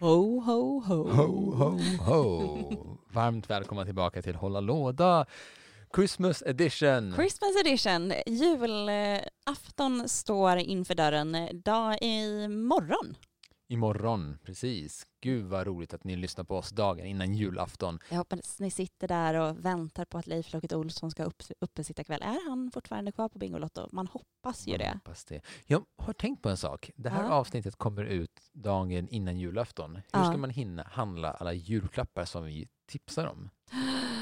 Ho, ho, ho. Ho, ho, ho. Varmt välkomna tillbaka till Hålla låda Christmas edition. Christmas edition. Julafton står inför dörren. Dag i morgon. Imorgon, precis. Gud vad roligt att ni lyssnar på oss dagen innan julafton. Jag hoppas ni sitter där och väntar på att Leif Loket Olsson ska upp, uppe sitta kväll. Är han fortfarande kvar på Bingolotto? Man hoppas ju Man det. hoppas det. Jag har tänkt på en sak. Det här Ja. avsnittet kommer ut dagen innan julafton. Hur Ja. ska man hinna handla alla julklappar som vi tipsar om?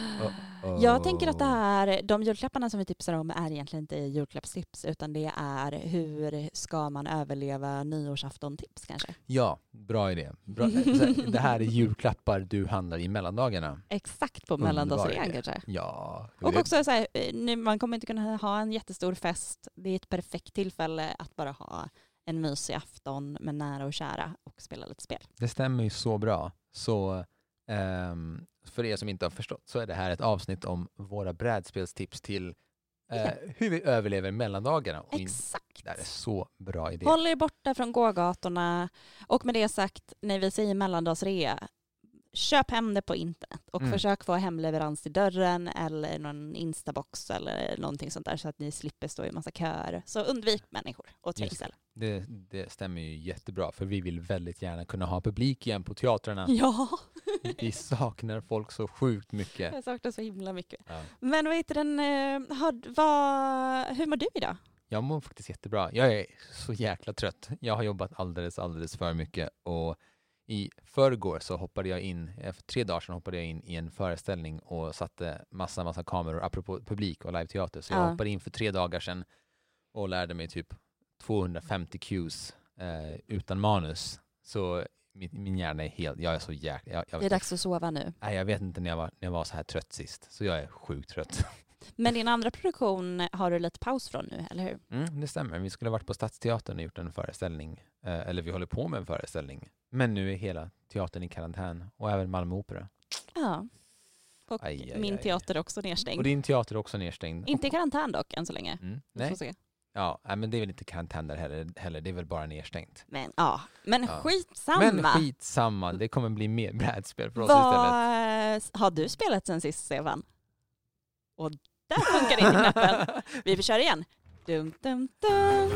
Jag tänker att det här, de julklapparna som vi tipsar om är egentligen inte julklappstips utan det är hur ska man överleva nyårsafton-tips kanske. Ja, bra idé. Bra. Det här är julklappar du handlar i mellandagarna. Exakt på mellandagsrean kanske. Ja. Och också så här, man kommer inte kunna ha en jättestor fest. Det är ett perfekt tillfälle att bara ha en mysig afton med nära och kära och spela lite spel. Det stämmer ju så bra. Så ehm, för er som inte har förstått så är det här ett avsnitt om våra brädspelstips till eh, Ja. hur vi överlever mellandagarna. Exakt. det här är så bra idé. Håll er borta från gågatorna. Och med det sagt, när vi säger mellandagsrea, köp hem det på internet och Mm. försök få hemleverans till dörren eller någon instabox eller någonting sånt där så att ni slipper stå i massa köer. Så undvik människor och trängsel. Det, det stämmer ju jättebra för vi vill väldigt gärna kunna ha publik igen på teatrarna. Ja, Vi saknar folk så sjukt mycket. jag saknar så himla mycket. Ja. Men vad heter den, eh, har, vad, hur mår du idag? Jag mår faktiskt jättebra. Jag är så jäkla trött. Jag har jobbat alldeles, alldeles för mycket och i förrgår så hoppade jag in, för tre dagar sedan hoppade jag in i en föreställning och satte massa, massa kameror, apropå publik och live-teater. Så jag Ja. hoppade in för tre dagar sedan och lärde mig typ 250 cues eh, utan manus. Så min, min hjärna är helt, jag är så jäkla, jag, jag, Det är dags att sova nu. nej, jag vet inte när jag, var, när jag var så här trött sist. Så jag är sjukt trött. Men din andra produktion har du lite paus från nu, eller hur? Mm, det stämmer. Vi skulle ha varit på Stadsteatern och gjort en föreställning. Eh, eller vi håller på med en föreställning. Men nu är hela teatern i karantän och även Malmö Opera. Ja. Och Aj, aj, min aj. teater är också nedstängd. Och din teater är också nedstängd. Inte i karantän dock, än så länge. Mm, nej. Ja, men det är väl inte där heller, heller. Det är väl bara nedstängt. Men ja, men Ja. skitsamma. Men skitsamma, det kommer bli mer brädspel för oss istället. Vad har du spelat sen sist, Stefan? Och där funkar inte knappen. Vi kör igen. Dum, dum, dum.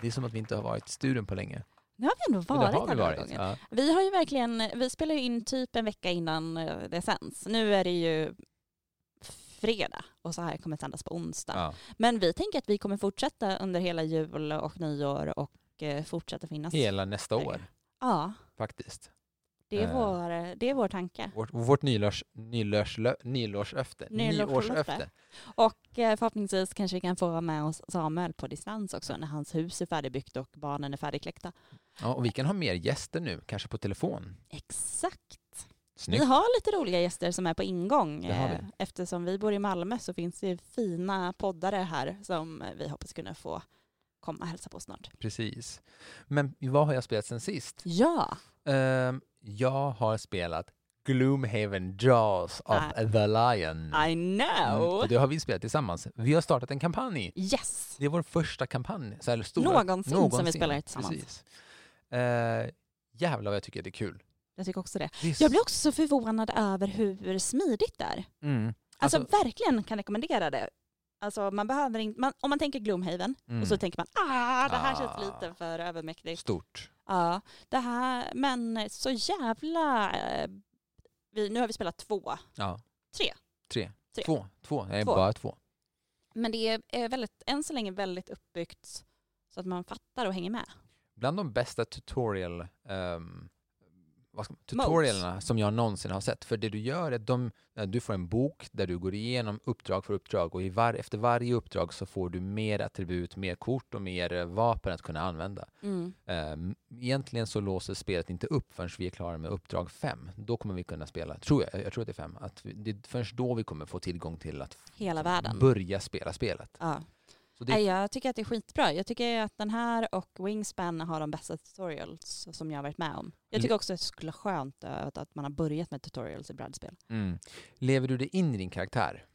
Det är som att vi inte har varit i studion på länge. Nu har vi ändå varit här varit. gången. Ja. Vi har ju verkligen, vi spelar ju in typ en vecka innan eh, det sänds. Nu är det ju fredag och så här kommer det sändas på onsdag. Ja. Men vi tänker att vi kommer fortsätta under hela jul och nyår och eh, fortsätta finnas. Hela nästa år Ja, faktiskt. det är, Eh. vår, det är vår tanke. Vårt, vårt. Nyårslöfte. Nyårslöfte. Och eh, förhoppningsvis kanske vi kan få med oss Samuel på distans också när hans hus är färdigbyggt och barnen är färdigkläckta. Ja, och vi kan ha mer gäster nu, kanske på telefon. Exakt. Snyggt. Vi har lite roliga gäster som är på ingång. Vi. Eh, Eftersom vi bor i Malmö så finns det fina poddare här som vi hoppas kunna få komma och hälsa på snart. Precis. Men vad har jag spelat sen sist? Ja, Ehm, jag har spelat Gloomhaven Jaws of Ah. the Lion. I know. Mm, det har vi spelat tillsammans. Vi har startat en kampanj. Yes. Det är vår första kampanj. Så här stora, Någonsin som vi spelar tillsammans. Precis. Uh, jävlar vad jag tycker det är kul. Jag tycker också det. Är Jag blir också så förvånad över hur smidigt det är. Mm. Alltså, Alltså- verkligen kan rekommendera det. Alltså man behöver inte, man, om man tänker Gloomhaven Mm. och så tänker man ah det här Ah. känns lite för övermäktigt. Stort. Ja, det här, men så jävla... eh, Vi, nu har vi spelat två, Ja. tre. Tre. Tre. Två. Två. Nej, Två. bara två. Men det är- väldigt, än så länge väldigt uppbyggt så att man fattar och hänger med. Bland de bästa tutorial ehm, vad ska tutorialerna som jag någonsin har sett. För det du gör är att de, eh, du får en bok där du går igenom uppdrag för uppdrag och var, efter varje uppdrag så får du mer attribut, mer kort och mer eh, vapen att kunna använda. Mm. Um, egentligen så låser spelet inte upp förrän vi är klara med uppdrag fem. Då kommer vi kunna spela, tror jag, jag tror att det är fem, att vi, det är förrän då vi kommer få tillgång till att Hela världen. börja spela spelet. Ja. Det, Nej, jag tycker att det är skitbra. Jag tycker att den här och Wingspan har de bästa tutorials som jag har varit med om. Jag tycker också att det skulle vara skönt att, man har börjat med tutorials i brädspel. mm. Lever du dig in i din karaktär?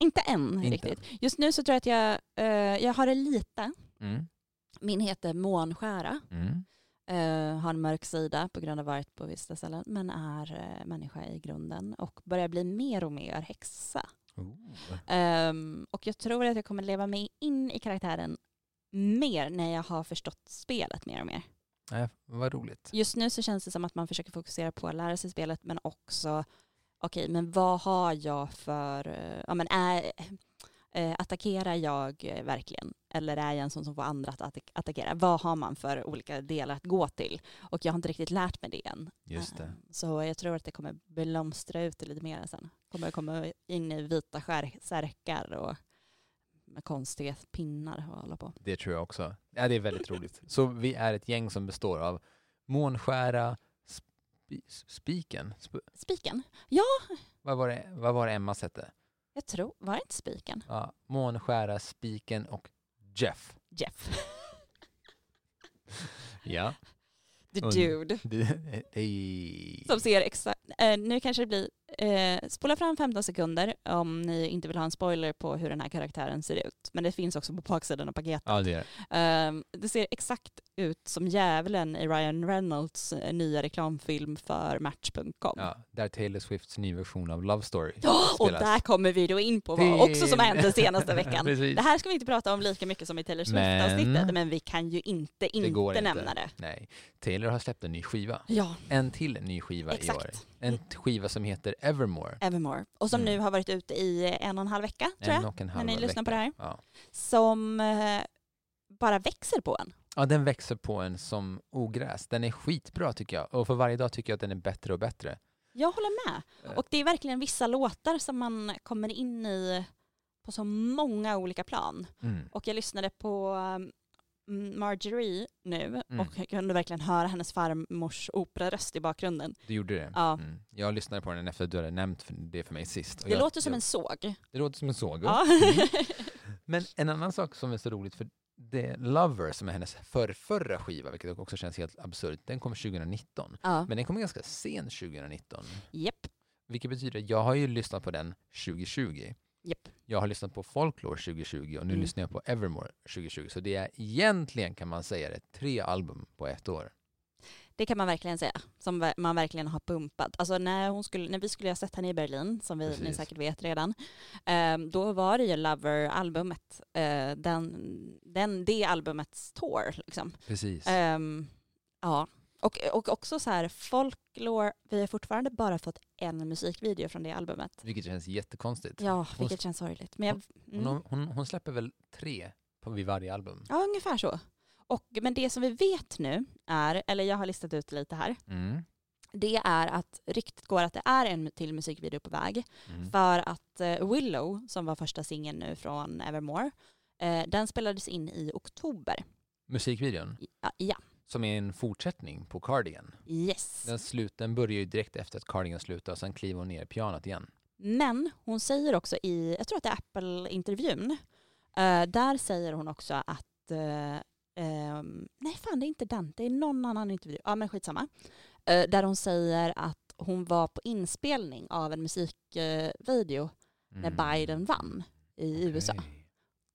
Inte än Inte riktigt. Just nu så tror jag att jag, eh, jag har det lite. Mm. Min heter Månskära. Mm. Eh, har en mörk sida på grund av varit på vissa ställen. Men är eh, människa i grunden och börjar bli mer och mer häxa. Ehm, och jag tror att jag kommer leva mig in i karaktären mer när jag har förstått spelet mer och mer. Nej, vad roligt. Just nu så känns det som att man försöker fokusera på att lära sig spelet men också okej men vad har jag för, eh, ja men är, eh, attackerar jag eh, verkligen eller är jag en sån som får andra att attack- attackera? Vad har man för olika delar att gå till? Och jag har inte riktigt lärt mig det än. Just det. Eh, Så jag tror att det kommer blomstra ut lite mer sen. Kommer komma in i vita särkar och med konstiga pinnar och hålla på. Det tror jag också. Ja, det är väldigt roligt. Så vi är ett gäng som består av Månskära, spi, Spiken, Sp Spiken? vad, var det, vad var det Emmas hette? Jag tror, var det inte Spiken? Ja, Månskära, Spiken och Jeff. Jeff. Ja. The dude. Som ser exakt, eh, nu kanske det blir, eh, spola fram 15 sekunder om ni inte vill ha en spoiler på hur den här karaktären ser ut. Men det finns också på baksidan av paketet. ja, det är det. Det ser exakt ut som djävulen i Ryan Reynolds eh, nya reklamfilm för Match.com. Ja, där Taylor Swifts ny version av Love Story Ja, och spelas. där kommer vi då in på vad också som har hänt den senaste veckan. Det här ska vi inte prata om lika mycket som i Taylor Swift-avsnittet, Men- men vi kan ju inte Det går inte inte. nämna det. Nej. Taylor har släppt en ny skiva. Ja, En till ny skiva i år. Exakt. En skiva som heter Evermore. Evermore. Och som Mm. nu har varit ute i en och en halv vecka, tror En jag. och en när halv ni vecka. lyssnar på det här. Ja. Som eh, bara växer på en. ja, den växer på en som ogräs. Den är skitbra tycker jag. Och för varje dag tycker jag att den är bättre och bättre. Jag håller med. Eh. Och det är verkligen vissa låtar som man kommer in i på så många olika plan. Mm. Och jag lyssnade på Marjorie nu Mm. och jag kunde verkligen höra hennes farmors operaröst i bakgrunden. Du gjorde det? Ja. Mm. Jag lyssnade på den efter att du hade nämnt för- det för mig sist. Det jag, låter som jag, en såg. Det låter som en såg. Ja. Mm. Men en annan sak som är så roligt, för det Lover som är hennes för, förra skiva, vilket också känns helt absurt, den kom 2019. ja. Men den kom ganska sent 2019. Japp. Vilket betyder, jag har ju lyssnat på den 2020. Jag har lyssnat på Folklore 2020 och nu Mm. lyssnar jag på Evermore 2020. Så det är egentligen, kan man säga det, tre album på ett år. Det kan man verkligen säga. Som man verkligen har pumpat. Alltså när, hon skulle, när vi skulle ha sett henne i Berlin, som vi, ni säkert vet redan, ehm, då var det ju Lover-albumet. eh, den, den, det albumets tour. Liksom. Precis. Ehm, ja. Och, och också så här, folklore, vi har fortfarande bara fått en musikvideo från det albumet. Vilket känns jättekonstigt. Ja, vilket känns sorgligt. Men jag, mm. Hon, hon, hon släpper väl tre på, vid varje album? Ja, ungefär så. Och, men det som vi vet nu är, eller jag har listat ut lite här, Mm. det är att ryktet går att det är en till musikvideo på väg. Mm. För att eh, Willow, som var första singeln nu från Evermore, eh, den spelades in i oktober. Musikvideon, Ja, ja. Som är en fortsättning på Cardigan. yes. Den, slut, den börjar ju direkt efter att Cardigan slutar och sen kliver hon ner i pianot igen. Men hon säger också i, jag tror att det är Apple-intervjun, eh, där säger hon också att, eh, ehm, nej fan det är inte den, det är någon annan intervju, ja men skitsamma, eh, där hon säger att hon var på inspelning av en musikvideo när Biden vann i USA.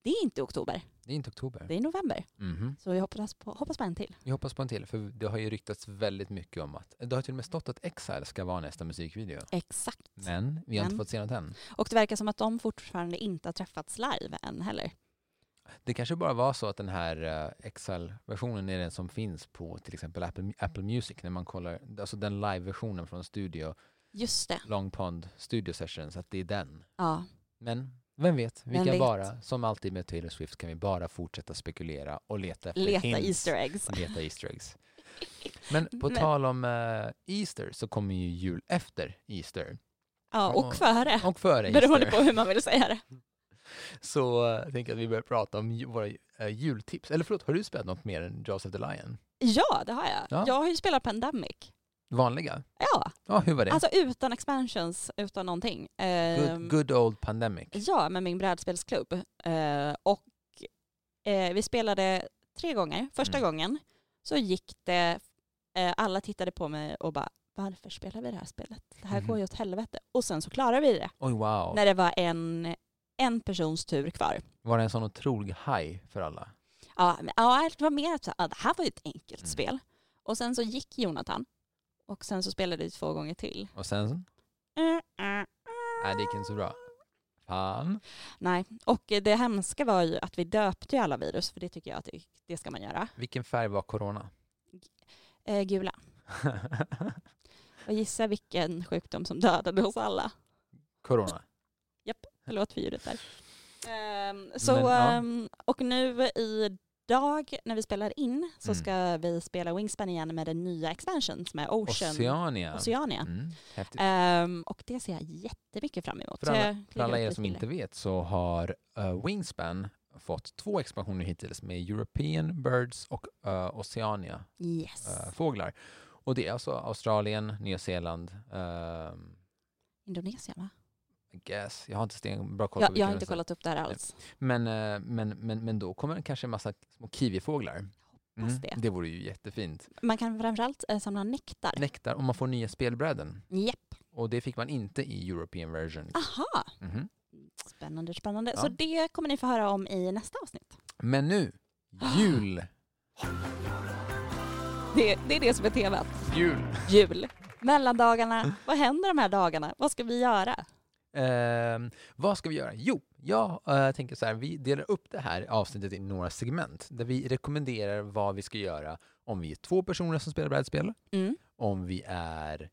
Mm. Det är inte oktober, Det är inte oktober. det är november. Mhm. Så vi hoppas på, hoppas på en till. Vi hoppas på en till, för det har ju ryktats väldigt mycket om att, det har till och med stått att Exile ska vara nästa musikvideo. Exakt. Men vi har inte Men- fått se något än. Och det verkar som att de fortfarande inte har träffats live än heller. Det kanske bara var så att den här uh, Exile-versionen är den som finns på till exempel Apple, Apple Music när man kollar, alltså den live-versionen från studio, Just det. Long Pond Studio Sessions, att det är den. Ja. Men vem vet, vi Vem kan vet? bara, som alltid med Taylor Swift, kan vi bara fortsätta spekulera och leta efter Leta hints. Easter eggs. Leta Easter eggs. Men på Men- tal om eh, Easter så kommer ju jul efter Easter. Ja, och före. Och före Beroende Easter. på hur man vill säga det. Så eh, jag tänker att vi börjar prata om våra eh, jultips. Eller förlåt, har du spelat något mer än of the Lion? Ja, det har jag. Ja. Jag har ju spelat Pandemic. Vanliga? Ja, Ja, hur var det? alltså utan expansions, utan någonting. Ehm, good, good old pandemic. Ja, med min brädspelsklubb. Eh, och eh, vi spelade tre gånger. Första Mm. gången så gick det, eh, alla tittade på mig och bara varför spelar vi det här spelet? Det här Mhm. går ju åt helvete. Och sen så klarade vi det. Oj, wow. När det var en, en persons tur kvar. Var det en sån otrolig high för alla? Ja, men, ja det var mer att ja, det här var ju ett enkelt Mm. spel. Och sen så gick Jonathan. Och sen så spelade vi två gånger till. Och sen? Mm, mm. Nej, det gick inte så bra. Fan. Nej, och det hemska var ju att vi döpte ju alla virus, för det tycker jag att det, ska man göra. Vilken färg var corona? Eh, gula. Och gissa vilken sjukdom som dödade oss alla. corona. Förlåt för ljudet där. Ehm, så, Men, ja. ehm, och nu idag när vi spelar in så Mm. ska vi spela Wingspan igen med den nya expansion som är Ocean Oceania. Oceania. Mm. Ehm, och det ser jag jättemycket fram emot. För alla, för alla er som inte vet så har eh, Wingspan fått två expansioner hittills med European Birds och uh, Oceania Yes. eh, fåglar. Och det är alltså Australien, Nya Zeeland, ehm, Indonesien va? Guess. Jag har inte stenbra koll på vilka jag har inte kollat upp det här alls. Men, eh, men, men, men då kommer det kanske en massa små kiwifåglar. Hoppas det. det vore ju jättefint. Man kan framförallt eh, samla nektar. Nektar, och man får nya spelbräden. Japp. Och det fick man inte i European version. Aha. Mhm. Spännande, spännande. Ja. Så det kommer ni få höra om i nästa avsnitt. Men nu, jul! Det, det är det som är temat. Jul! Jul. Mellandagarna. Vad händer de här dagarna? Vad ska vi göra? Ehm, vad ska vi göra? Jo, jag eh, tänker så här, vi delar upp det här avsnittet i några segment där vi rekommenderar vad vi ska göra om vi är två personer som spelar brädspel, Mm. om vi är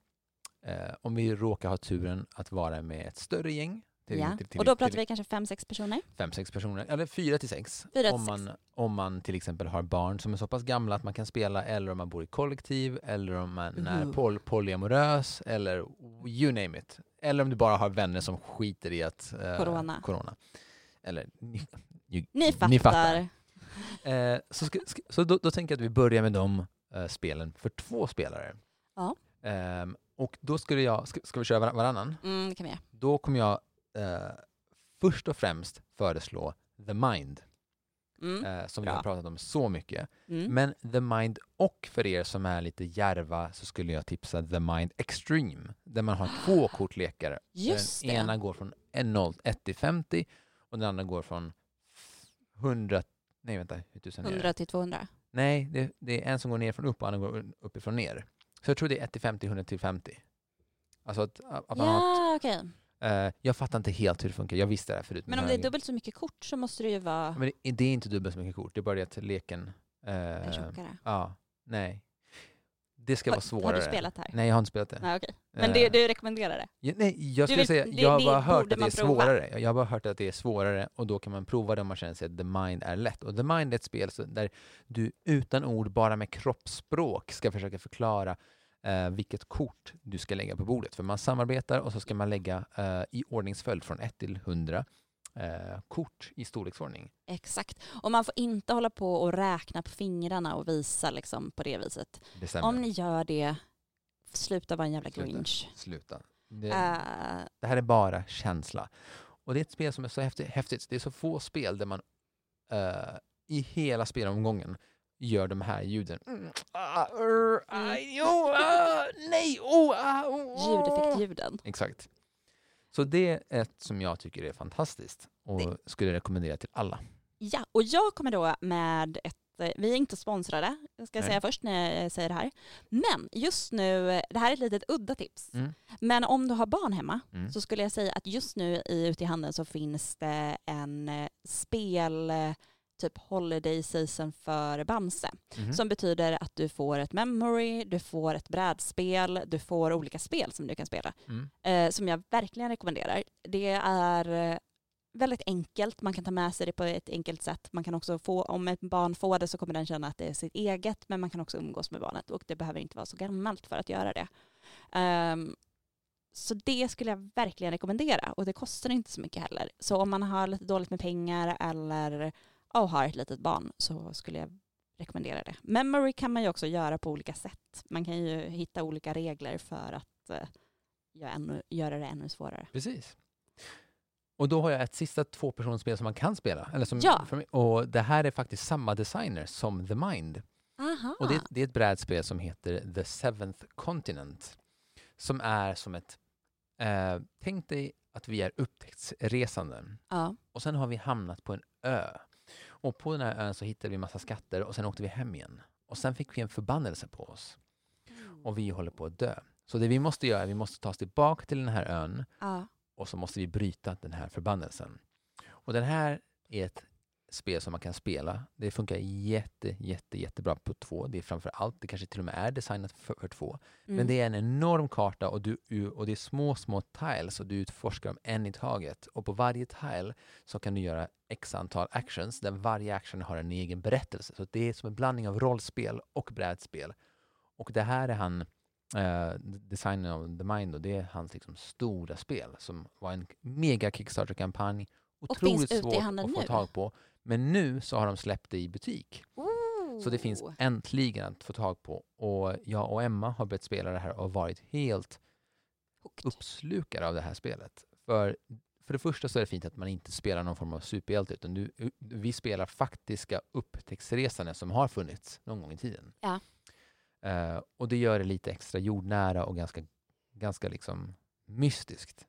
eh, om vi råkar ha turen att vara med ett större gäng. Till- Ja. till- till- Och då pratar vi kanske fem, sex personer. fem, sex personer, eller fyra till sex. Fyra till om, man, om man till exempel har barn som är så pass gamla att man kan spela, eller om man bor i kollektiv, eller om man är Ooh. poly polyamorös, eller you name it. Eller om du bara har vänner som skiter i att... eh, Corona. corona. Eller ni, ni, Ni fattar. Ni fattar. Eh, så ska, ska, så då, då tänker jag att vi börjar med de eh, spelen för två spelare. Ja. Ehm, och då skulle jag, ska, ska vi köra var- varannan? Mm, det kan vi göra. Då kommer jag eh, först och främst föreslå The Mind, Mm. eh, som vi Bra. har pratat om så mycket. Mm. Men The Mind och för er som är lite järva så skulle jag tipsa The Mind Extreme, där man har två kortlekar. Just den det. ena går från 1, 1 till 50 och den andra går från 100, nej vänta, hur tusen är det? 100 till 200. Nej, det, det är en som går ner från upp och en går uppifrån ner. Så jag tror det är 1 till 50, 100 till 50. Alltså att, att man har Ja, okej. Eh, jag fattar inte helt hur det funkar. Jag visste det här förut. Men jag om det är dubbelt så mycket kort så måste det ju vara Men det, det är inte dubbelt så mycket kort. Det är bara det att leken... eh, en tjockare. ja, nej. Det ska Har, vara svårare. har du spelat här? Nej, jag har inte spelat det. Nej, okej. Men Eh, det, du rekommenderar det? ja, nej, jag skulle vill- säga, jag har bara hört att det är prova. svårare. Jag har bara hört att det är svårare och då kan man prova det om man känner sig att The Mind är lätt. Och The Mind är ett spel där du utan ord, bara med kroppsspråk, ska försöka förklara eh, vilket kort du ska lägga på bordet. För man samarbetar och så ska man lägga eh, i ordningsföljd från 1 till 100 eh, kort i storleksordning. Exakt. Och man får inte hålla på och räkna på fingrarna och visa liksom på det viset. Det. Om ni gör det, sluta vara en jävla Sluta. grinch. Sluta. Det, Eh, det här är bara känsla. Och det är ett spel som är så häftigt. Det är så få spel där man eh, i hela spelomgången gör de här ljuden. Mm, ah, ur, aj, jo, ah, nej, oh, ah, oh, oh. Ljudeffektljuden. Exakt. Så det är ett som jag tycker är fantastiskt och Det- skulle rekommendera till alla. Ja, och jag kommer då med ett, eh, vi är inte sponsrade, ska jag Nej. säga först när jag säger det här. Men just nu, det här är ett litet udda tips. Mm. Men om du har barn hemma Mm. så skulle jag säga att just nu i, ute i handeln så finns det en eh, spel, eh, typ holiday season för Bamse. Mhm. Som betyder att du får ett memory, du får ett brädspel, du får olika spel som du kan spela. Mm. Eh, som jag verkligen rekommenderar. Det är, eh, väldigt enkelt, man kan ta med sig det på ett enkelt sätt. Man kan också få, om ett barn får det så kommer den känna att det är sitt eget, men man kan också umgås med barnet och det behöver inte vara så gammalt för att göra det. Um, så det skulle jag verkligen rekommendera och det kostar inte så mycket heller. Så om man har lite dåligt med pengar eller oh, har ett litet barn så skulle jag rekommendera det. Memory kan man ju också göra på olika sätt. Man kan ju hitta olika regler för att uh, göra, ännu, göra det ännu svårare. Precis. Och då har jag ett sista tvåpersonsspel som man kan spela. Eller som, Ja. Och det här är faktiskt samma designer som The Mind. Aha. Och det, det är ett brädspel som heter The Seventh Continent. Som är som ett... Eh, tänk dig att vi är upptäcktsresande. ja. Och sen har vi hamnat på en ö. Och på den här ön så hittade vi massa skatter och sen åkte vi hem igen. Och sen fick vi en förbannelse på oss. Och vi håller på att dö. Så det vi måste göra är att vi måste ta oss tillbaka till den här ön ja. och så måste vi bryta den här förbannelsen. Och den här är ett spel som man kan spela. Det funkar jätte, jätte, jättebra på två. Det är framför allt, det kanske till och med är designat för, för två. Mm. Men det är en enorm karta och, du, och det är små, små tiles och du utforskar dem en i taget. Och på varje tile så kan du göra x antal actions där varje action har en egen berättelse. Så det är som en blandning av rollspel och brädspel. Och det här är han, eh, designen av The Mind, och det är hans liksom stora spel som var en mega Kickstarter-kampanj. Otroligt svårt att få nu? tag på. Men nu så har de släppt det i butik. Så det finns äntligen att få tag på. Och jag och Emma har börjat spela det här och varit helt Hooked. uppslukade av det här spelet. För, för det första så är det fint att man inte spelar någon form av superhjälte utan du, vi spelar faktiska upptäcktsresande som har funnits någon gång i tiden. Ja. Eh, och det gör det lite extra jordnära och ganska, ganska liksom mystiskt.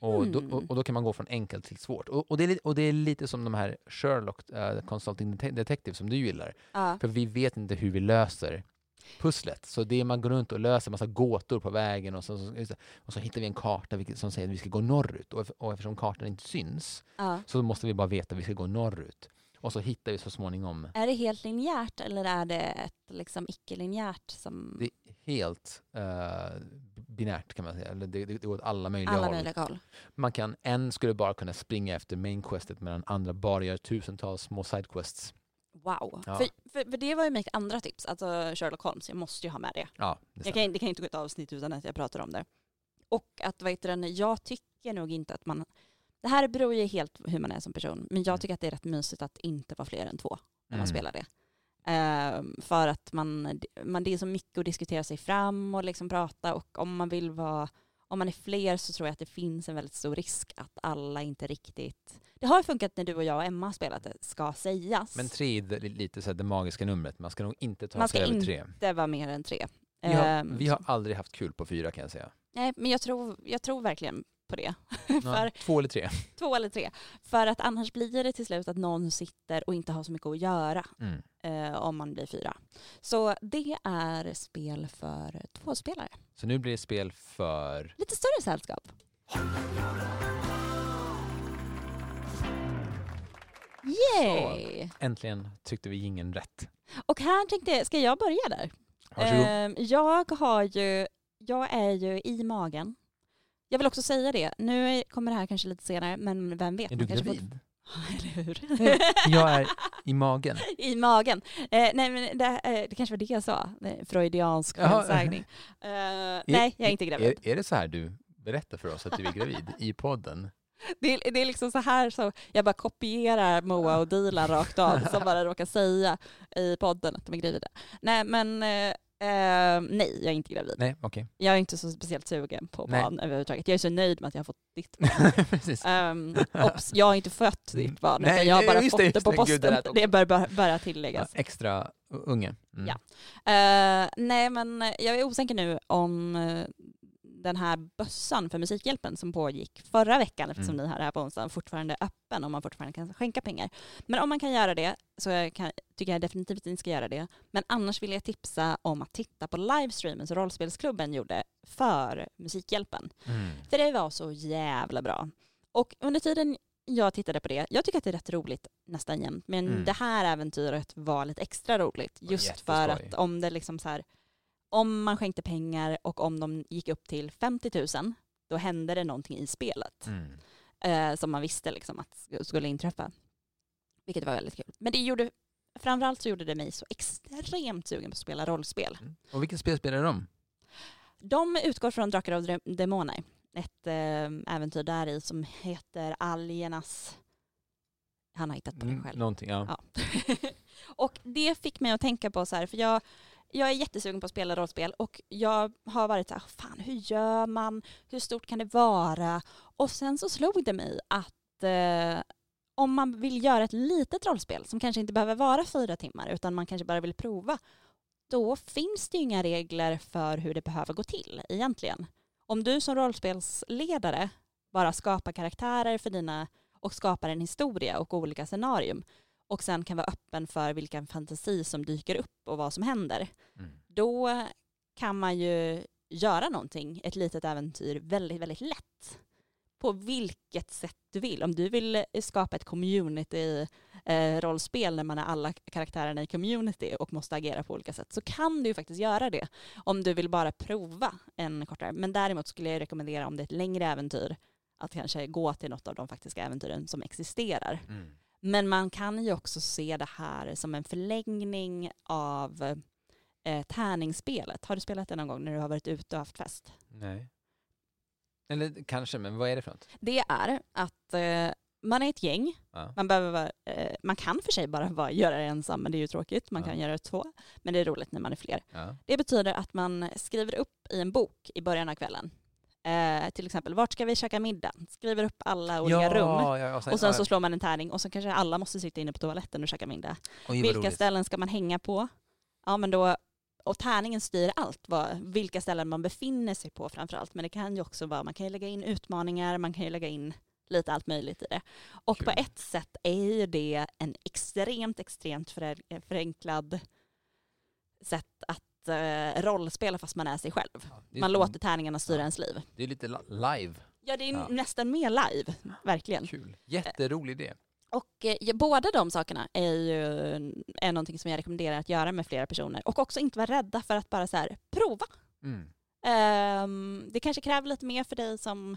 Och, då, Mm. och, och då kan man gå från enkelt till svårt. Och, och, det, är, och det är lite som de här Sherlock uh, Consulting Det- Detective som du gillar. Ja. För vi vet inte hur vi löser pusslet. Så det är man går runt och löser massa gåtor på vägen och så, och så hittar vi en karta som säger att vi ska gå norrut. Och, och eftersom kartan inte syns Ja. så måste vi bara veta att vi ska gå norrut. Och så hittar vi så småningom. Är det helt linjärt eller är det ett liksom icke-linjärt som Det är helt eh, binärt kan man säga. Eller det, det, det går åt alla möjliga alla håll. möjliga håll? Man kan, en skulle bara kunna springa efter main questet medan andra bara gör tusentals små sidequests. Wow. Ja. För, för, för det var ju mitt andra tips, alltså Sherlock Holmes, jag måste ju ha med det. Ja, det Jag kan, det kan inte gå ett avsnitt utan att jag pratar om det. Och att, vad heter det, jag tycker nog inte att man, det här beror ju helt hur man är som person, men jag Mm. tycker att det är rätt mysigt att inte vara fler än två när man Mm. spelar det. Ehm, för att man, man, det är så mycket att diskutera sig fram och liksom prata och om man vill vara, om man är fler så tror jag att det finns en väldigt stor risk att alla inte riktigt, det har ju funkat när du och jag och Emma har spelat det, ska sägas. Men tre är lite så här det magiska numret. Man ska nog inte ta Man sig ska över inte- tre. det var mer än tre. Vi har, Ehm, vi har aldrig haft kul på fyra kan jag säga. Nej, men jag tror, jag tror verkligen på det. Ja, för två eller tre. två eller tre. För att annars blir det till slut att någon sitter och inte har så mycket att göra Mm. eh, om man blir fyra. Så det är spel för två spelare. Så nu blir det spel för... Lite större sällskap. Yay! Äntligen tyckte vi ingen rätt. Och här tänkte jag, ska jag börja där? Varsågod. Ehm, jag har ju, jag är ju i magen. Jag vill också säga det, nu kommer det här kanske lite senare, men vem vet? är du gravid? Eller hur? Jag är i magen. I magen. Eh, nej men det, eh, det kanske var det jag sa, Eh, freudiansk felsägning. Eh, nej, jag är inte gravid. Är, är det så här du berättar för oss att du är gravid i podden? Det, är- det är liksom så här så jag bara kopierar Moa och Dilan rakt av som bara råkar säga i podden att de är gravida. Nej men eh, nej, jag är inte gravid. Nej, okej. Jag är inte så speciellt sugen på Nej. barn överhuvudtaget. Jag är så nöjd med att jag har fått ditt barn. Um, ops, jag har inte fött ditt barn, Nej, utan jag har bara fått det, det, på det. Gud, det posten. också- det bör bara, bara Ja, tilläggas. extra unge. Mm. Ja. Eh, nej men jag är osäker nu om eh, den här bössan för Musikhjälpen som pågick förra veckan eftersom Mm. ni har det här på onsdagen fortfarande öppen om man fortfarande kan skänka pengar. Men om man kan göra det så jag kan, tycker jag definitivt att ni ska göra det. Men annars vill jag tipsa om att titta på livestreamen som Rollspelsklubben gjorde för Musikhjälpen. Mm. För det var så jävla bra. Och under tiden jag tittade på det, jag tycker att det är rätt roligt nästan jämt, men Mm. det här äventyret var lite extra roligt. Just för att om det liksom så här, om man skänkte pengar och om de gick upp till 50 000, då hände det någonting i spelet. Mm. eh, som man visste liksom att skulle inträffa. Vilket var väldigt kul. Men det gjorde, framförallt så gjorde det mig så extremt sugen på att spela rollspel. Mm. Och vilket spel spelar de? De utgår från Drakar och Demoner. Ett eh, äventyr där i som heter Algernas... Han har hittat på det Mm, själv. Någonting, ja. Ja. och det fick mig att tänka på så här, för jag, jag är jättesugen på att spela rollspel och jag har varit så här, fan hur gör man, hur stort kan det vara? Och sen så slog det mig att eh, om man vill göra ett litet rollspel som kanske inte behöver vara fyra timmar utan man kanske bara vill prova, då finns det ju inga regler för hur det behöver gå till egentligen. Om du som rollspelsledare bara skapar karaktärer för dina och skapar en historia och olika scenarium och sen kan vara öppen för vilken fantasi som dyker upp och vad som händer, Mm. då kan man ju göra någonting, ett litet äventyr, väldigt, väldigt lätt. På vilket sätt du vill. Om du vill skapa ett community eh, när man är alla karaktärerna i community och måste agera på olika sätt så kan du ju faktiskt göra det om du vill bara prova en kortare. Men däremot skulle jag rekommendera om det är ett längre äventyr att kanske gå till något av de faktiska äventyren som existerar. Mm. Men man kan ju också se det här som en förlängning av eh, tärningsspelet. Har du spelat det någon gång när du har varit ute och haft fest? Nej. Eller kanske, men vad är det för något? Det är att eh, man är ett gäng. Ja. Man, behöver vara, eh, man kan för sig bara vara, göra det ensam, men det är ju tråkigt. Man Ja. kan göra det två, men det är roligt när man är fler. Ja. Det betyder att man skriver upp i en bok i början av kvällen. Eh, till exempel, vart ska vi käka middag? Skriver upp alla olika rum. ja, ja, och sen, Och sen ja, så slår man en tärning och så kanske alla måste sitta inne på toaletten och käka middag. oj, Vilka roligt. ställen ska man hänga på? Ja, men då, och tärningen styr allt, vad, vilka ställen man befinner sig på framför allt. Men det kan ju också vara, man kan ju lägga in utmaningar, man kan ju lägga in lite allt möjligt i det. Och Kul. på ett sätt är ju det en extremt, extremt förenklad sätt att eh, rollspela fast man är sig själv. Ja, Man låter tärningarna styra Ja. ens liv. Det är lite li- live. Ja, det är Ja. nästan mer live, verkligen. Kul. Jätterolig idé. Och eh, båda de sakerna är ju är någonting som jag rekommenderar att göra med flera personer. Och också inte vara rädda för att bara så här, prova. Mm. Ehm, det kanske kräver lite mer för dig som,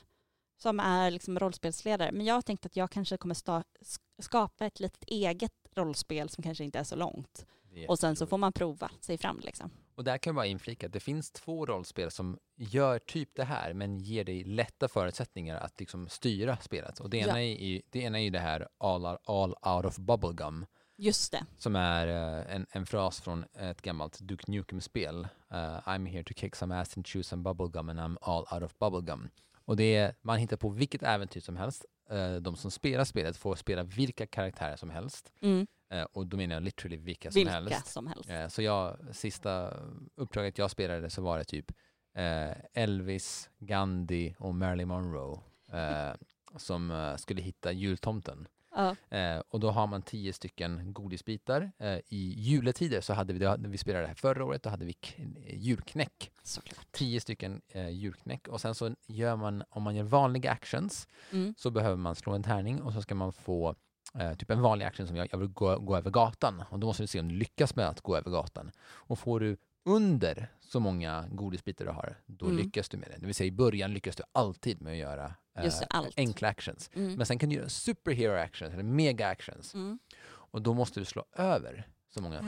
som är liksom rollspelsledare. Men jag har tänkt att jag kanske kommer sta, sk- skapa ett litet eget rollspel som kanske inte är så långt. Och sen så får man prova sig fram. Liksom. Och där kan jag bara inflika att det finns två rollspel som gör typ det här men ger dig lätta förutsättningar att liksom styra spelet. Och det ena, Ja. är, ju- det ena är ju det här all, all out of bubblegum Just det. som är eh, en, en fras från ett gammalt Duke Nukem-spel. Eh, I'm here to kick some ass and chew some bubblegum and I'm all out of bubblegum. Och det är, man hittar på vilket äventyr som helst. Eh, de som spelar spelet får spela vilka karaktärer som helst. Mm. Eh, och då menar jag literally vilka som Vilka helst. som helst. Eh, Så jag, sista uppdraget jag spelade så var det typ eh, Elvis, Gandhi och Marilyn Monroe eh, som skulle hitta jultomten. Eh, och då har man tio stycken godisbitar. I juletider så hade vi, hade vi spelade det här förra året, då hade vi julknäck. Såklart. Tio stycken eh, julknäck och sen så gör man, om man gör vanliga actions Mm. så behöver man slå en tärning och så ska man få eh, typ en vanlig action som jag, jag vill gå, gå över gatan. Och då måste du se om du lyckas med att gå över gatan. Och får du under så många godisbitar du har, då Mm. lyckas du med det. Det vill säga i början lyckas du alltid med att göra eh, enkla actions. Mm. Men sen kan du göra superhero actions eller mega actions. Mm. Och då måste du slå över så många.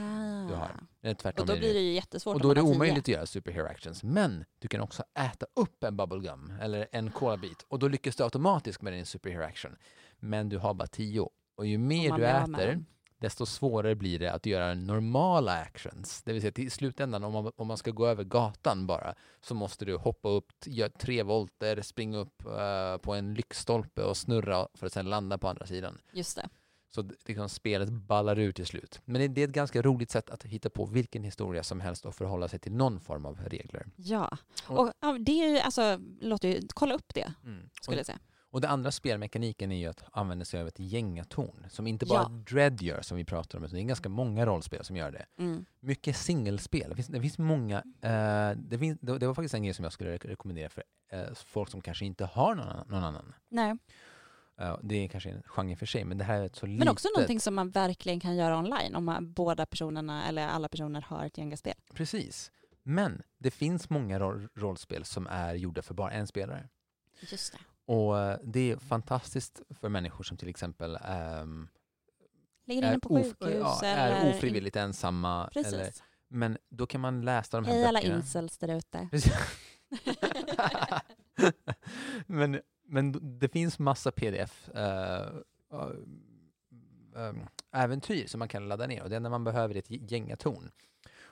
du har. Ah. Eller tvärtom Och då blir det ju jättesvårt och då är det omöjligt att göra superhero actions. Men du kan också äta upp en bubblegum eller en colabit och då lyckas du automatiskt med din superhero action. Men du har bara tio. Och ju mer du äter, desto svårare blir det att göra normala actions. Det vill säga till slutändan, om man, om man ska gå över gatan bara, så måste du hoppa upp, göra tre volter, springa upp eh, på en lyktstolpe och snurra för att sedan landa på andra sidan. Just det. Så liksom spelet ballar ur till slut. Men det, det är ett ganska roligt sätt att hitta på vilken historia som helst och förhålla sig till någon form av regler. Ja. Och- Och, det är alltså, låter ju, kolla upp det skulle Och, jag säga. Och det andra spelmekaniken är ju att använda sig av ett gängatorn som inte bara Ja. Dread gör som vi pratar om, utan det är ganska många rollspel som gör det. Mm. Mycket singelspel. Det finns, det finns många, eh, det, finns, det, det var faktiskt en grej som jag skulle re- rekommendera för eh, folk som kanske inte har någon, annan- någon annan. Nej. Eh, det är kanske en genre för sig, men det här är ett så Men litet. också någonting som man verkligen kan göra online om man, båda personerna eller alla personer har ett gängaspel. Precis. Men det finns många roll, rollspel som är gjorda för bara en spelare. Just det. Och eh, det är fantastiskt för människor som till exempel Ligger är, of- ja, är ofrivilligt ensamma. Precis. Eller, men då kan man läsa de här Hej alla böckerna. incels där ute. Men, men det finns massa pdf eh, eh, äventyr som man kan ladda ner och det enda man behöver är ett gängatorn.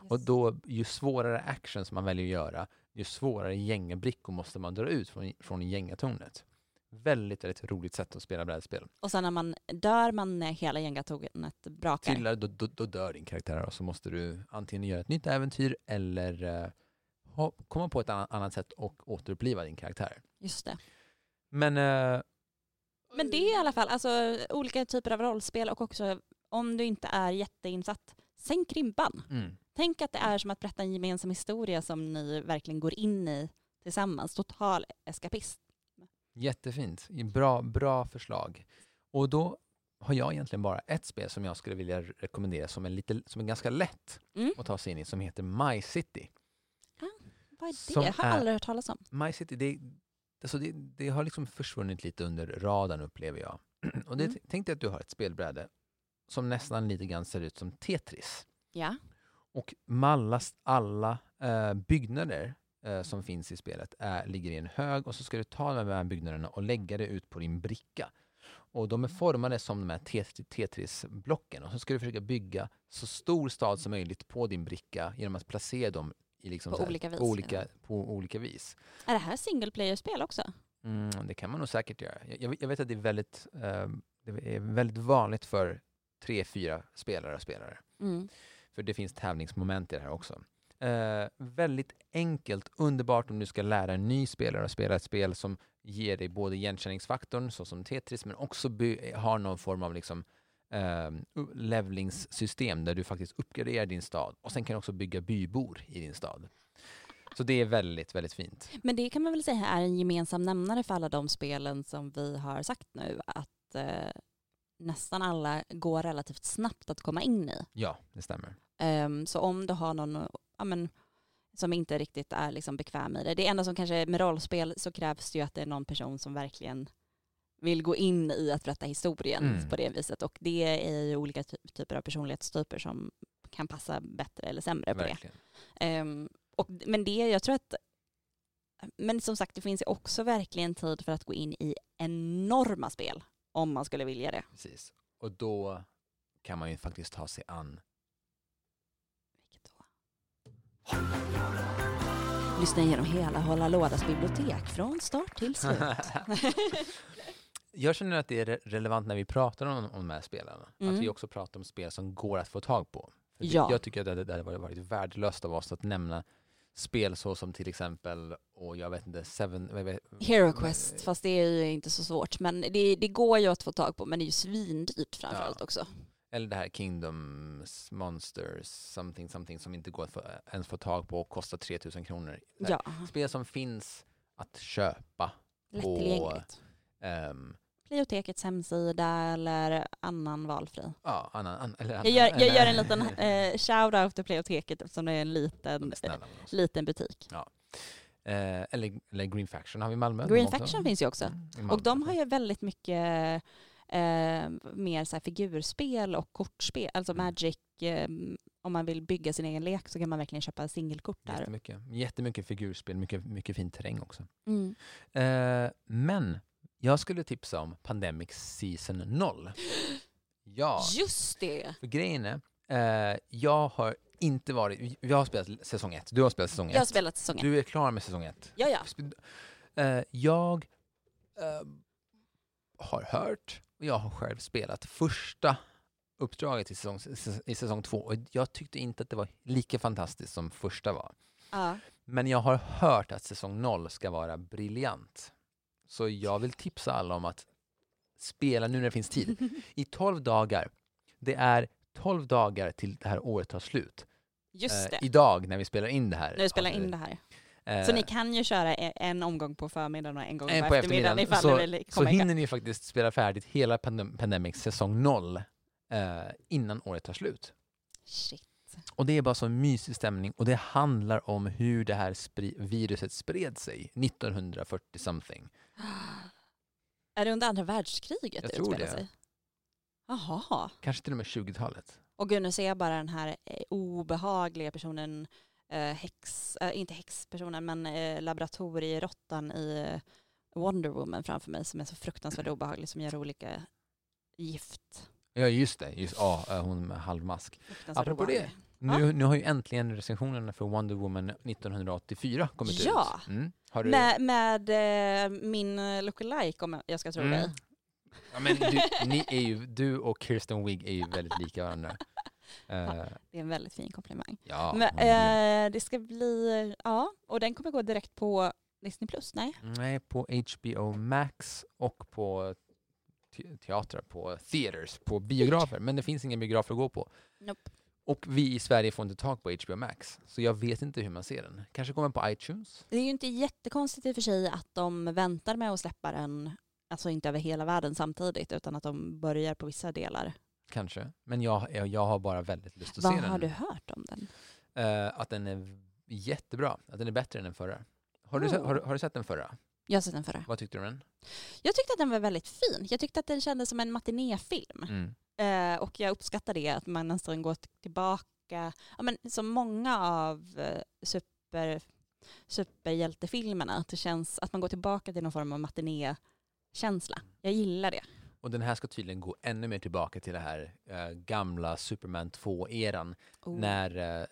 Och då, ju svårare action som man väljer att göra, ju svårare gängabrickor måste man dra ut från, från gängatornet. Väldigt, väldigt roligt sätt att spela brädspel. Och sen när man dör man hela gängatornet brakar. Trillar, då, då, då dör din karaktär och så måste du antingen göra ett nytt äventyr eller ha, komma på ett annat, annat sätt och återuppliva din karaktär. Just det. Men eh, Men det är i alla fall alltså, olika typer av rollspel och också om du inte är jätteinsatt, sänk ribban. mm, Tänk att det är som att berätta en gemensam historia som ni verkligen går in i tillsammans. Total eskapist. jättefint. Bra, bra förslag. Och då har jag egentligen bara ett spel som jag skulle vilja rekommendera som är, lite, som är ganska lätt Mm. att ta sig in i som heter My City. Vad är det? Som Jag har är- aldrig hört talas om. My City, det, alltså det, det har liksom försvunnit lite under radarn upplever jag. Och det, Mm. tänk dig att du har ett spelbräde som nästan lite grann ser ut som Tetris. Ja. Och mallast alla eh, byggnader eh, som finns i spelet är, ligger i en hög och så ska du ta de här byggnaderna och lägga det ut på din bricka. Och de är formade som de här Tet- Tetris-blocken och så ska du försöka bygga så stor stad som möjligt på din bricka genom att placera dem i liksom På här- olika vis, olika, på olika vis. Är det här single player-spel också? Mm, det kan man nog säkert göra. Jag, jag, jag vet att det är väldigt, eh, det är väldigt vanligt för tre, fyra spelare och spelare. Mm. För det finns tävlingsmoment i det här också. Eh, väldigt enkelt, underbart om du ska lära en ny spelare att spela ett spel som ger dig både igenkänningsfaktorn, såsom Tetris, men också har någon form av liksom, eh, levlingssystem där du faktiskt uppgraderar din stad. Och sen kan du också bygga bybor i din stad. Så det är väldigt, väldigt fint. Men det kan man väl säga är en gemensam nämnare för alla de spelen som vi har sagt nu att eh, nästan alla går relativt snabbt att komma in i. Ja, det stämmer. Ehm, så om du har någon ja, men, som inte riktigt är liksom bekväm i det. Det enda som kanske med rollspel så krävs det ju att det är någon person som verkligen vill gå in i att berätta historien Mm. på det viset. Och det är ju olika ty- typer av personlighetstyper som kan passa bättre eller sämre på det. Verkligen. Ehm, och, men det, jag tror att, men som sagt det finns ju också verkligen tid för att gå in i enorma spel om man skulle vilja det. Precis. Och då kan man ju faktiskt ta sig an Vilket då? Lyssna igenom hela Hålla Lådas bibliotek från start till slut. Jag känner att det är re- relevant när vi pratar om, om de här spelarna. Mm. Att vi också pratar om spel som går att få tag på. Ja. Jag tycker att det, det hade varit- varit värdelöst av oss att nämna spel så som till exempel, och jag vet inte, Seven... vet- Hero Quest, fast det är ju inte så svårt. Men det, det går ju att få tag på, men det är ju svindyrt framförallt Ja. också. Eller det här Kingdoms Monsters, something, something som inte går att få, ens få tag på och kostar 3000 kronor. Ja, Spel som finns att köpa. lättillgängligt. ehm, Bibliotekets hemsida eller annan valfri. ja, annan, an, eller Jag gör, jag gör en liten eh, shout-out till Biblioteket eftersom det är en liten, oss. liten butik. Eh, eller, eller Green Faction har vi i Malmö. Green. Faction finns ju också. Mm. Och de har ju väldigt mycket eh, mer så figurspel och kortspel. Alltså Mm. Magic, eh, om man vill bygga sin egen lek så kan man verkligen köpa singelkort där. Jättemycket, jättemycket figurspel, mycket, mycket fin terräng också. Mm. Eh, men jag skulle tipsa om Pandemic Season 0. Ja, Just det! för grejen är, eh, jag har inte varit, jag har spelat säsong 1, du har spelat säsong 1. Jag har spelat säsongen. Du är klar med säsong 1. Ja, ja. Eh, jag eh, har hört och jag har själv spelat första uppdraget i säsong, i säsong två och jag tyckte inte att det var lika fantastiskt som första var. ja. Men jag har hört att säsong 0 ska vara briljant. Så jag vill tipsa alla om att spela nu när det finns tid. I 12 dagar. Det är 12 dagar till det här året tar slut. Just Eh, det. idag när vi spelar in det här. När vi spelar in det här. Eh, Så ni kan ju köra e- en omgång på förmiddagen och en gång en på, på eftermiddagen eftermiddagen. ifall Så, så hinner ni faktiskt spela färdigt hela Pandem Pandemic säsong 0 eh, innan året tar slut. Shit. Och det är bara så mysig stämning och det handlar om hur det här spri- viruset spred sig 1940 something. Är det under andra världskriget Jag det tror utspelar det. sig? Jaha. Kanske till och med 20-talet. Och gud, nu ser jag bara den här eh, obehagliga personen, eh, häx, eh, inte häxpersonen, men eh, laboratorierottan i eh, Wonder Woman framför mig som är så fruktansvärt obehaglig som gör olika gift. Ja just det, just, ja, eh, hon med halvmask. Fruktansvärt Apropå det, obehaglig. Nu, nu har ju äntligen recensionerna för Wonder Woman 1984 kommit Ja. ut. Mm. Har du... Med, med eh, min lookalike om jag ska tro dig. Mm. Ja, men du, ni är ju, du och Kirsten Wigg är ju väldigt lika varandra. Eh, Det är en väldigt fin komplimang. ja, Men, eh, det ska bli, ja, och den kommer gå direkt på Disney Plus, nej? Nej, på HBO Max och på te- teatrar, på theaters, på biografer. Men det finns inga biografer att gå på. Nope. Och vi i Sverige får inte tag på HBO Max, så jag vet inte hur man ser den. Kanske kommer på iTunes? Det är ju inte jättekonstigt i och för sig att de väntar med att släppa den, alltså inte över hela världen samtidigt, utan att de börjar på vissa delar. Kanske. Men jag, jag, jag har bara väldigt lust att Vad se den. har du hört om den? Eh, att den är jättebra, att den är bättre än den förra. Har du, Oh. har, du- har du sett den förra? Jag har sett den förra. Vad tyckte du om den? Jag tyckte att den var väldigt fin. Jag tyckte att den kändes som en matinéfilm. Mm. Eh, och jag uppskattar det, att man nästan går tillbaka, ja, men som många av eh, super, superhjältefilmerna, att det känns att man går tillbaka till någon form av matinékänsla. Jag gillar det. Och den här ska tydligen gå ännu mer tillbaka till det här eh, gamla Superman 2-eran Oh. när, eh,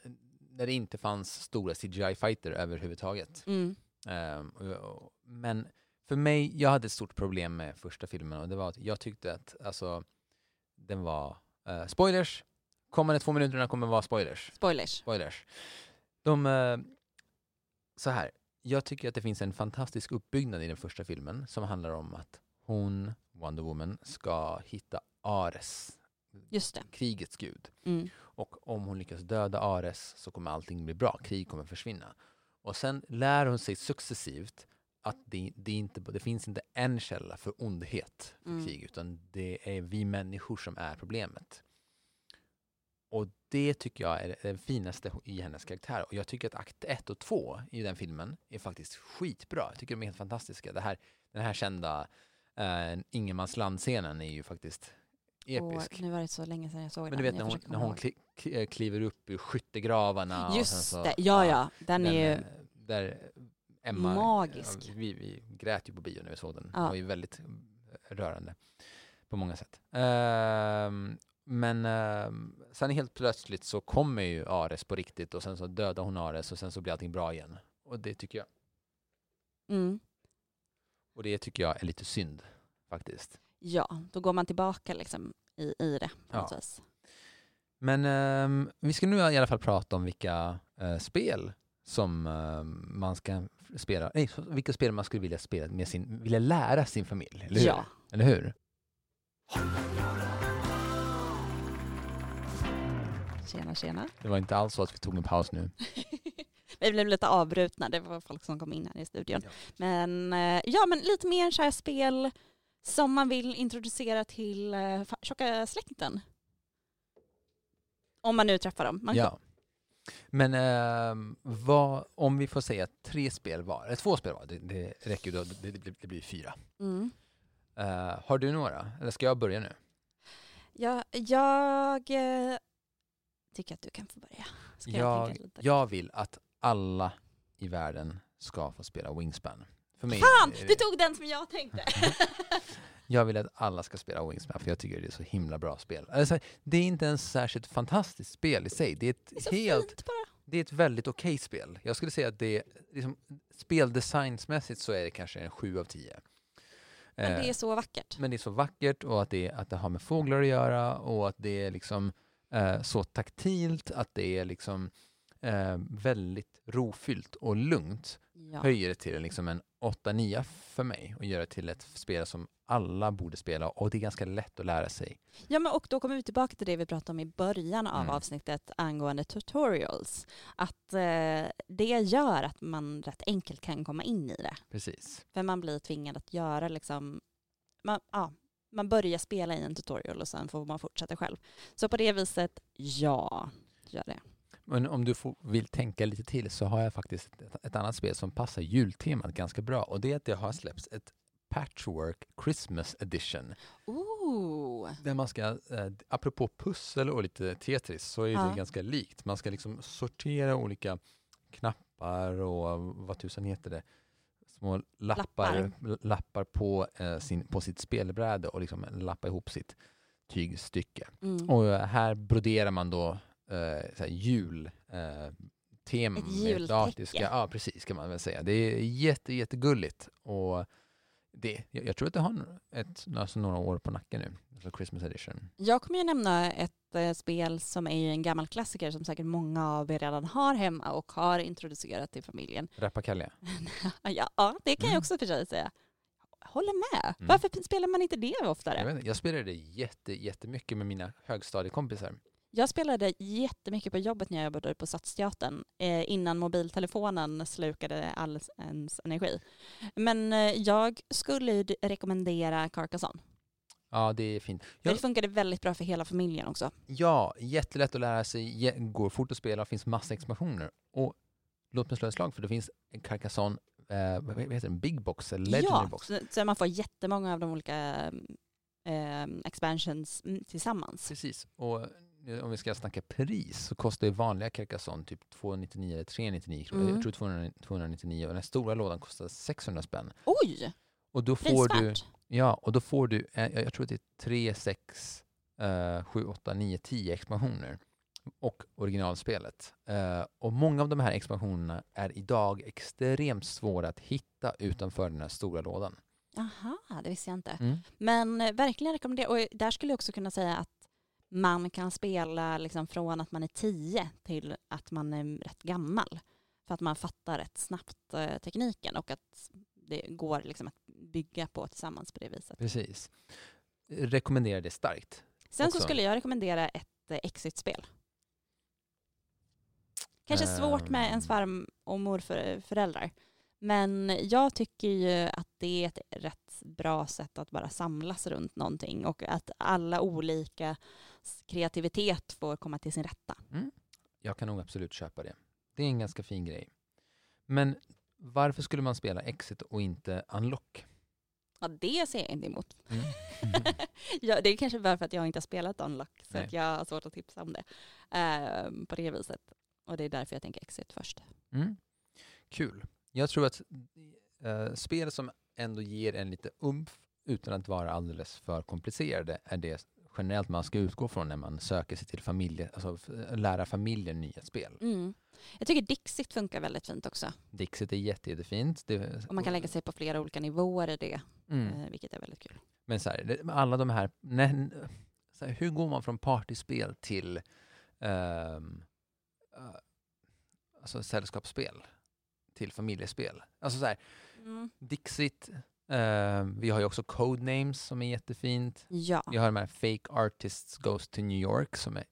när det inte fanns stora CGI-fighter överhuvudtaget. Mm. Ehm, men för mig, jag hade ett stort problem med första filmen och det var att jag tyckte att alltså, den var eh, spoilers. Kommande två minuterna kommer vara spoilers. Spoilers. Spoilers. De, eh, så här, jag tycker att det finns en fantastisk uppbyggnad i den första filmen som handlar om att hon, Wonder Woman, ska hitta Ares, Just det. krigets gud. Mm. Och om hon lyckas döda Ares så kommer allting bli bra, krig kommer försvinna. Och sen lär hon sig successivt att det, det, är inte, det finns inte en källa för ondhet för Mm. krig, utan det är vi människor som är problemet. Och det tycker jag är det finaste i hennes karaktär. Och jag tycker att akt 1 och 2 i den filmen är faktiskt skitbra. Jag tycker de är helt fantastiska. Det här, den här kända uh, Ingenmansland-scenen är ju faktiskt episk. Och nu var det så länge sedan jag såg Men den. du vet när hon, när hon kliver upp ur skyttegravarna. och Just så, det, ja ja. Den är ju eh, Där Emma, magisk. ja, vi, vi grät ju på bio när vi såg den. Ja. Det var ju väldigt eh, rörande på många sätt. Ehm, men ehm, sen helt plötsligt så kommer ju Ares på riktigt och sen så dödar hon Ares och sen så blir allting bra igen. Och det tycker jag, mm. och det tycker jag är lite synd faktiskt. Ja, då går man tillbaka liksom i, i det på Ja. något vis. Men ehm, vi ska nu i alla fall prata om vilka eh, spel som ehm, man ska spela, nej, vilka spel man skulle vilja spela med sin, vilja lära sin familj, eller hur? Ja. Eller hur? Tjena tjena. Det var inte alls så att vi tog en paus nu. Vi blev lite avbrutna, det var folk som kom in här i studion. Ja. Men eh, ja, men lite mer så här spel som man vill introducera till eh, tjocka släkten. Om man nu träffar dem. Man Ja. Men ehm, vad, om vi får säga tre spel var, eller två spel var, det, det räcker ju då, det, det, det blir fyra. Mm. Eh, har du några? Eller ska jag börja nu? Ja, jag eh, tycker att du kan få börja. Ska jag, Jag, jag vill att alla i världen ska få spela Wingspan. För mig Fan, är du tog den som jag tänkte. Jag vill att alla ska spela Wingspan för jag tycker det är så himla bra spel. Alltså, det är inte ens särskilt fantastiskt spel i sig. Det är ett, Det är helt, det är ett väldigt okej spel. Jag skulle säga att det är, liksom, speldesignsmässigt så är det kanske en sju av tio. Men Eh, det är så vackert. men det är så vackert och att det, att det har med fåglar att göra och att det är liksom eh, så taktilt, att det är liksom eh, väldigt rofyllt och lugnt. Ja. Höjer det till liksom en 8-9 för mig och gör det till ett spel som alla borde spela och det är ganska lätt att lära sig. Ja, men och då kommer vi tillbaka till det vi pratade om i början av Mm. avsnittet angående tutorials. Att eh, det gör att man rätt enkelt kan komma in i det. Precis. För man blir tvingad att göra liksom, man, ja, man börjar spela i en tutorial och sen får man fortsätta själv. Så på det viset, ja, gör det. Men om du får, vill tänka lite till så har jag faktiskt ett, ett annat spel som passar jultemat ganska bra och det är att det har släppts ett Patchwork Christmas Edition. Ooh. Där man ska, eh, apropå pussel och lite Tetris, så är Ja. det ganska likt. Man ska liksom sortera olika knappar och vad tusan heter det, små lappar, lappar. på, eh, sin, på sitt spelbräde och liksom lappa ihop sitt tygstycke. Mm. Och eh, här broderar man då eh, jul, eh, tema Ett med jultäcke. latinska- Ja, precis kan man väl säga. Det är jätte, jättegulligt. Och det, jag, jag tror att det har ett, alltså några år på nacken nu, alltså Christmas edition. Jag kommer ju nämna ett eh, spel som är en gammal klassiker som säkert många av er redan har hemma och har introducerat till familjen. Rappakalja. ja, ja, det kan jag Mm. också för sig säga. Håller med. Mm. Varför spelar man inte det Jag, oftare? vet inte, jag spelade det jätte, jättemycket med mina högstadiekompisar. Jag spelade jättemycket på jobbet när jag jobbade på Stadsteatern eh, innan mobiltelefonen slukade all ens energi. Men eh, jag skulle rekommendera Carcassonne. Ja, det är fint. För Ja. Det funkade väldigt bra för hela familjen också. Ja, jättelätt att lära sig, går fort att spela, finns massa expansioner. Och låt mig slå ett slag för det finns Carcassonne, eh, vad heter den, Big Box eller Legendary ja, Box. så, så man får jättemånga av de olika eh, expansions mm, tillsammans. Precis. Och om vi ska snacka pris så kostar ju vanliga Carcassonne typ 299 eller 399 kronor. Mm. Jag tror 200, 299 och den stora lådan kostar 600 spänn. Oj, Och då får du, ja, och då får du, eh, jag tror att det är 3, 6, eh, 7, 8, 9, 10 expansioner och originalspelet. Eh, och många av de här expansionerna är idag extremt svåra att hitta utanför den här stora lådan. Aha, det visste jag inte. Mm. Men eh, verkligen rekommendera. Och där skulle jag också kunna säga att man kan spela liksom från att man är tio till att man är rätt gammal. För att man fattar rätt snabbt eh, tekniken och att det går liksom att bygga på tillsammans på det viset. Precis. Rekommenderar det starkt. Sen också. så skulle jag rekommendera ett eh, exit-spel. Kanske svårt med ens Ehm. far och morföräldrar. Men jag tycker ju att det är ett rätt bra sätt att bara samlas runt någonting och att alla olika kreativitet får komma till sin rätta. Jag kan nog absolut köpa det. Det är en ganska fin grej. Men varför skulle man spela Exit och inte Unlock? Ja, det ser jag inte emot. Mm. ja, det är kanske bara för att jag inte har spelat Unlock så jag har svårt att tipsa om det ehm, på det viset. Och det är därför jag tänker Exit först. Mm. Kul. Jag tror att eh, spel som ändå ger en lite umf utan att vara alldeles för komplicerade är det generellt man ska utgå från när man söker sig till familje, alltså lära familjen nya spel. Mm. Jag tycker Dixit funkar väldigt fint också. Dixit är jätte, jättefint. Det, Och man kan lägga sig på flera olika nivåer i det, mm. eh, vilket är väldigt kul. Men så här, alla de här, när, så här, hur går man från partyspel till ehm, eh, alltså sällskapsspel till familjespel? Alltså så här, Mm. Dixit, eh, vi har ju också Codenames som är jättefint. Ja. Vi har de här Fake Artists Goes to New York som är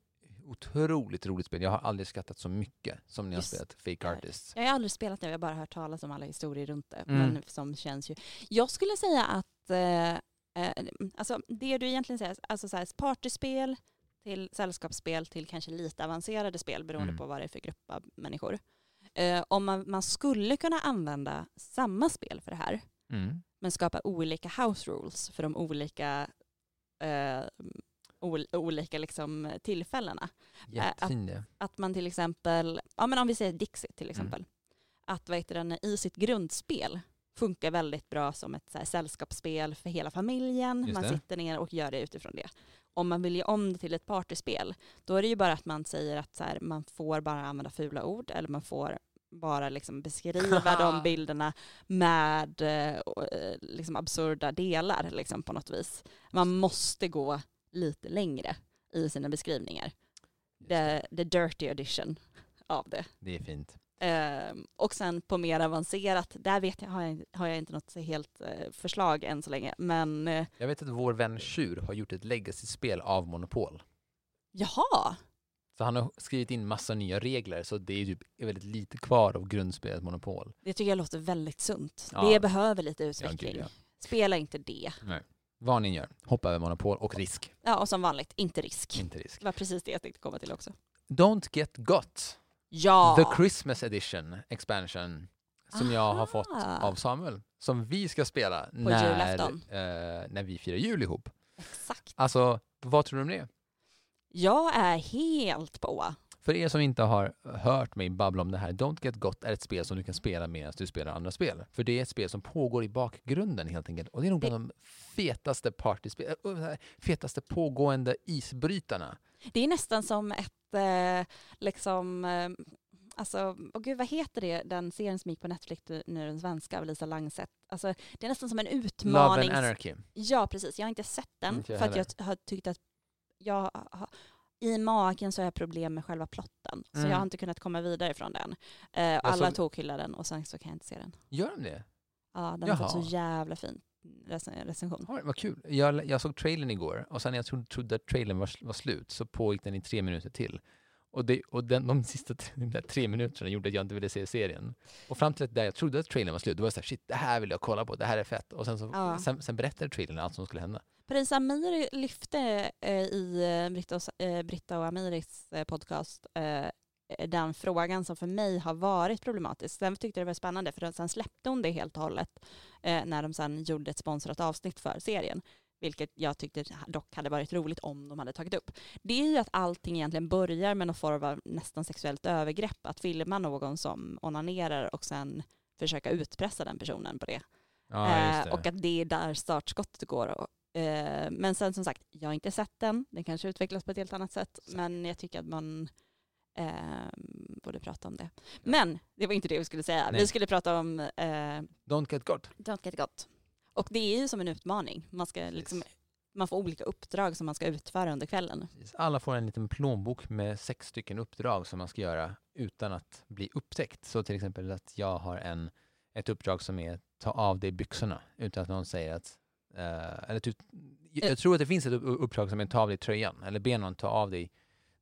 otroligt roligt spel. Jag har aldrig skrattat så mycket som när jag spelat Fake. Artists. Jag har aldrig spelat det, jag har bara hört talas om alla historier runt det. Mm. Men som känns ju... Jag skulle säga att eh, eh, alltså det du egentligen säger, alltså så här, partyspel till sällskapsspel till kanske lite avancerade spel beroende Mm. på vad det är för grupp av människor. Eh, om man, man skulle kunna använda samma spel för det här Mm. Men skapa olika house rules för de olika eh, ol, olika liksom tillfällena. Jättefin det. Att man till exempel, ja men om vi säger Dixit Mm. till exempel, att vad heter den, i sitt grundspel funkar väldigt bra som ett så sällskapsspel för hela familjen. Man sitter ner och gör det utifrån det. Om man vill ge om det till ett partyspel, då är det ju bara att man säger att så här, man får bara använda fula ord eller man får bara liksom beskriva de bilderna med eh, eh, liksom absurda delar liksom, på något vis. Man måste gå lite längre i sina beskrivningar the, the dirty edition av det. det är fint. Ehm, och sen på mer avancerat, där vet jag, har, jag, har jag inte något helt eh, förslag än så länge. Men eh, Jag vet att vår vän Tjur har gjort ett legacy-spel av Monopol. jaha, Så han har skrivit in massa nya regler så det är typ väldigt lite kvar av grundspelet Monopol. det tycker jag låter väldigt sunt. Ja. Det behöver lite Ja, utveckling. gud, ja. Spela inte det. Vad ni gör, hoppa över Monopol och risk, Ja, och som vanligt, inte risk. inte risk. Det var precis det jag tänkte komma till också. Don't get got. Ja! The Christmas edition expansion som jag har fått Aha. av Samuel. Som vi ska spela På när, eh, när vi firar jul ihop. Exakt. Alltså, vad tror du om det? Jag är helt på. För er som inte har hört mig babbla om det här, Don't Get Got är ett spel som du kan spela medan du spelar andra spel. För det är ett spel som pågår i bakgrunden helt enkelt. Och det är nog bland de fetaste partyspel, äh, fetaste pågående isbrytarna. Det är nästan som ett, eh, liksom, eh, alltså, åh gud vad heter det, den serien som gick på Netflix nu, den svenska av Lisa Langset. Alltså, det är nästan som en Love utmaning. and Anarchy. Ja, precis. Jag har inte sett den Inte för att jag har tyckt att jag i magen så har jag problem med själva plotten. Så Mm. jag har inte kunnat komma vidare från den. Eh, och alla såg- tokhyllar den och sen så kan jag inte se den. Gör de det? Ja, den har fått Jaha. så jävla fin rec- recension. Ja, vad kul. Jag, jag såg trailern igår och sen när jag trodde, trodde att trailern var, var slut så pågick den i tre minuter till. Och, det, och den, de sista tre, de där tre minuterna gjorde att jag inte ville se serien. Och fram till att där jag trodde att trailern var slut, då var jag såhär shit, det här vill jag kolla på, det här är fett. Och sen, så, Ja. sen, sen berättade trailern allt som skulle hända. Paris Amir lyfte eh, i eh, Britta och, eh, Britta och Amiris eh, podcast eh, den frågan som för mig har varit problematisk. Sen tyckte jag det var spännande för sen släppte hon det helt och hållet eh, när de sen gjorde ett sponsrat avsnitt för serien. Vilket jag tyckte dock hade varit roligt om de hade tagit upp. Det är ju att allting egentligen börjar med någon form av nästan sexuellt övergrepp. Att filma någon som onanerar och sen försöka utpressa den personen på det. Eh, och att det är där startskottet går. Och, eh, men sen som sagt, jag har inte sett den. Den kanske utvecklas på ett helt annat sätt. Men jag tycker att man eh, borde prata om det. Men det var inte det vi skulle säga. Nej. Vi skulle prata om eh, Don't get got. Don't Get Got. Och det är ju som en utmaning. Man, ska liksom, man får olika uppdrag som man ska utföra under kvällen. Precis. Alla får en liten plånbok med sex stycken uppdrag som man ska göra utan att bli upptäckt. Så till exempel att jag har en, ett uppdrag som är ta av dig byxorna utan att någon säger att eh, eller typ, jag tror att det finns ett upp- uppdrag som är ta av dig tröjan eller be någon ta av dig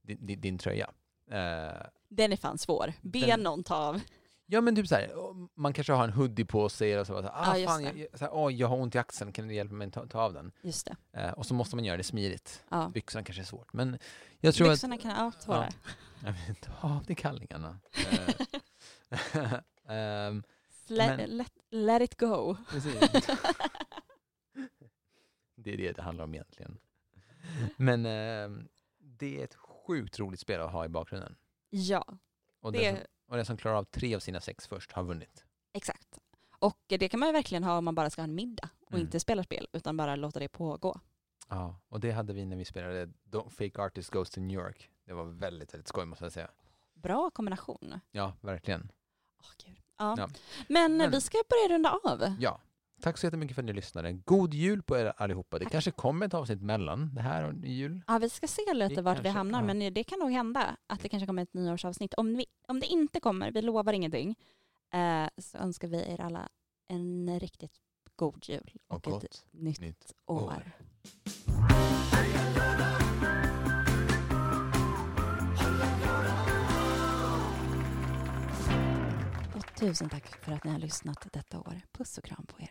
din, din, din tröja. Eh, Den är fan svår. Be Den- någon ta av. ja men typ så här, man kanske har en hoodie på sig och så, bara ah, Ja, fan, det. jag, jag, så här, "Oj, jag har ont i axeln, kan du hjälpa mig att ta, ta av den? Just det. Eh, och så måste man göra det smidigt. Ja. Byxorna kanske är svårt, men jag tror att Byxorna kan, ja, svårare. Ja, men Ta av dig kallingarna. Eh, ehm, Let, Men- let, let it go. det är det det handlar om egentligen. Men ehm, det är ett sjukt roligt spel att ha i bakgrunden. Ja, Och, det som, och den som klarar av tre av sina sex först har vunnit. exakt. Och det kan man ju verkligen ha om man bara ska ha en middag och Mm. inte spela spel utan bara låta det pågå. Ja, och det hade vi när vi spelade Don't Fake Artist Goes to New York. Det var väldigt, väldigt skoj måste jag säga. Bra kombination. Ja, verkligen. Åh, gud. Ja. Ja. Men, Men- vi ska börja runda av. Ja. Tack så jättemycket för att ni lyssnade. God jul på er allihopa. Det Tack. kanske kommer ett avsnitt mellan det här och jul. Ja, vi ska se lite Det vart vi kanske- hamnar, ja. men det kan nog hända att det kanske kommer ett nyårsavsnitt. Om, vi, om det inte kommer, vi lovar ingenting, eh, så önskar vi er alla en riktigt god jul Och och, ett nytt, nytt år. år. Tusen tack för att ni har lyssnat detta år. Puss och kram på er.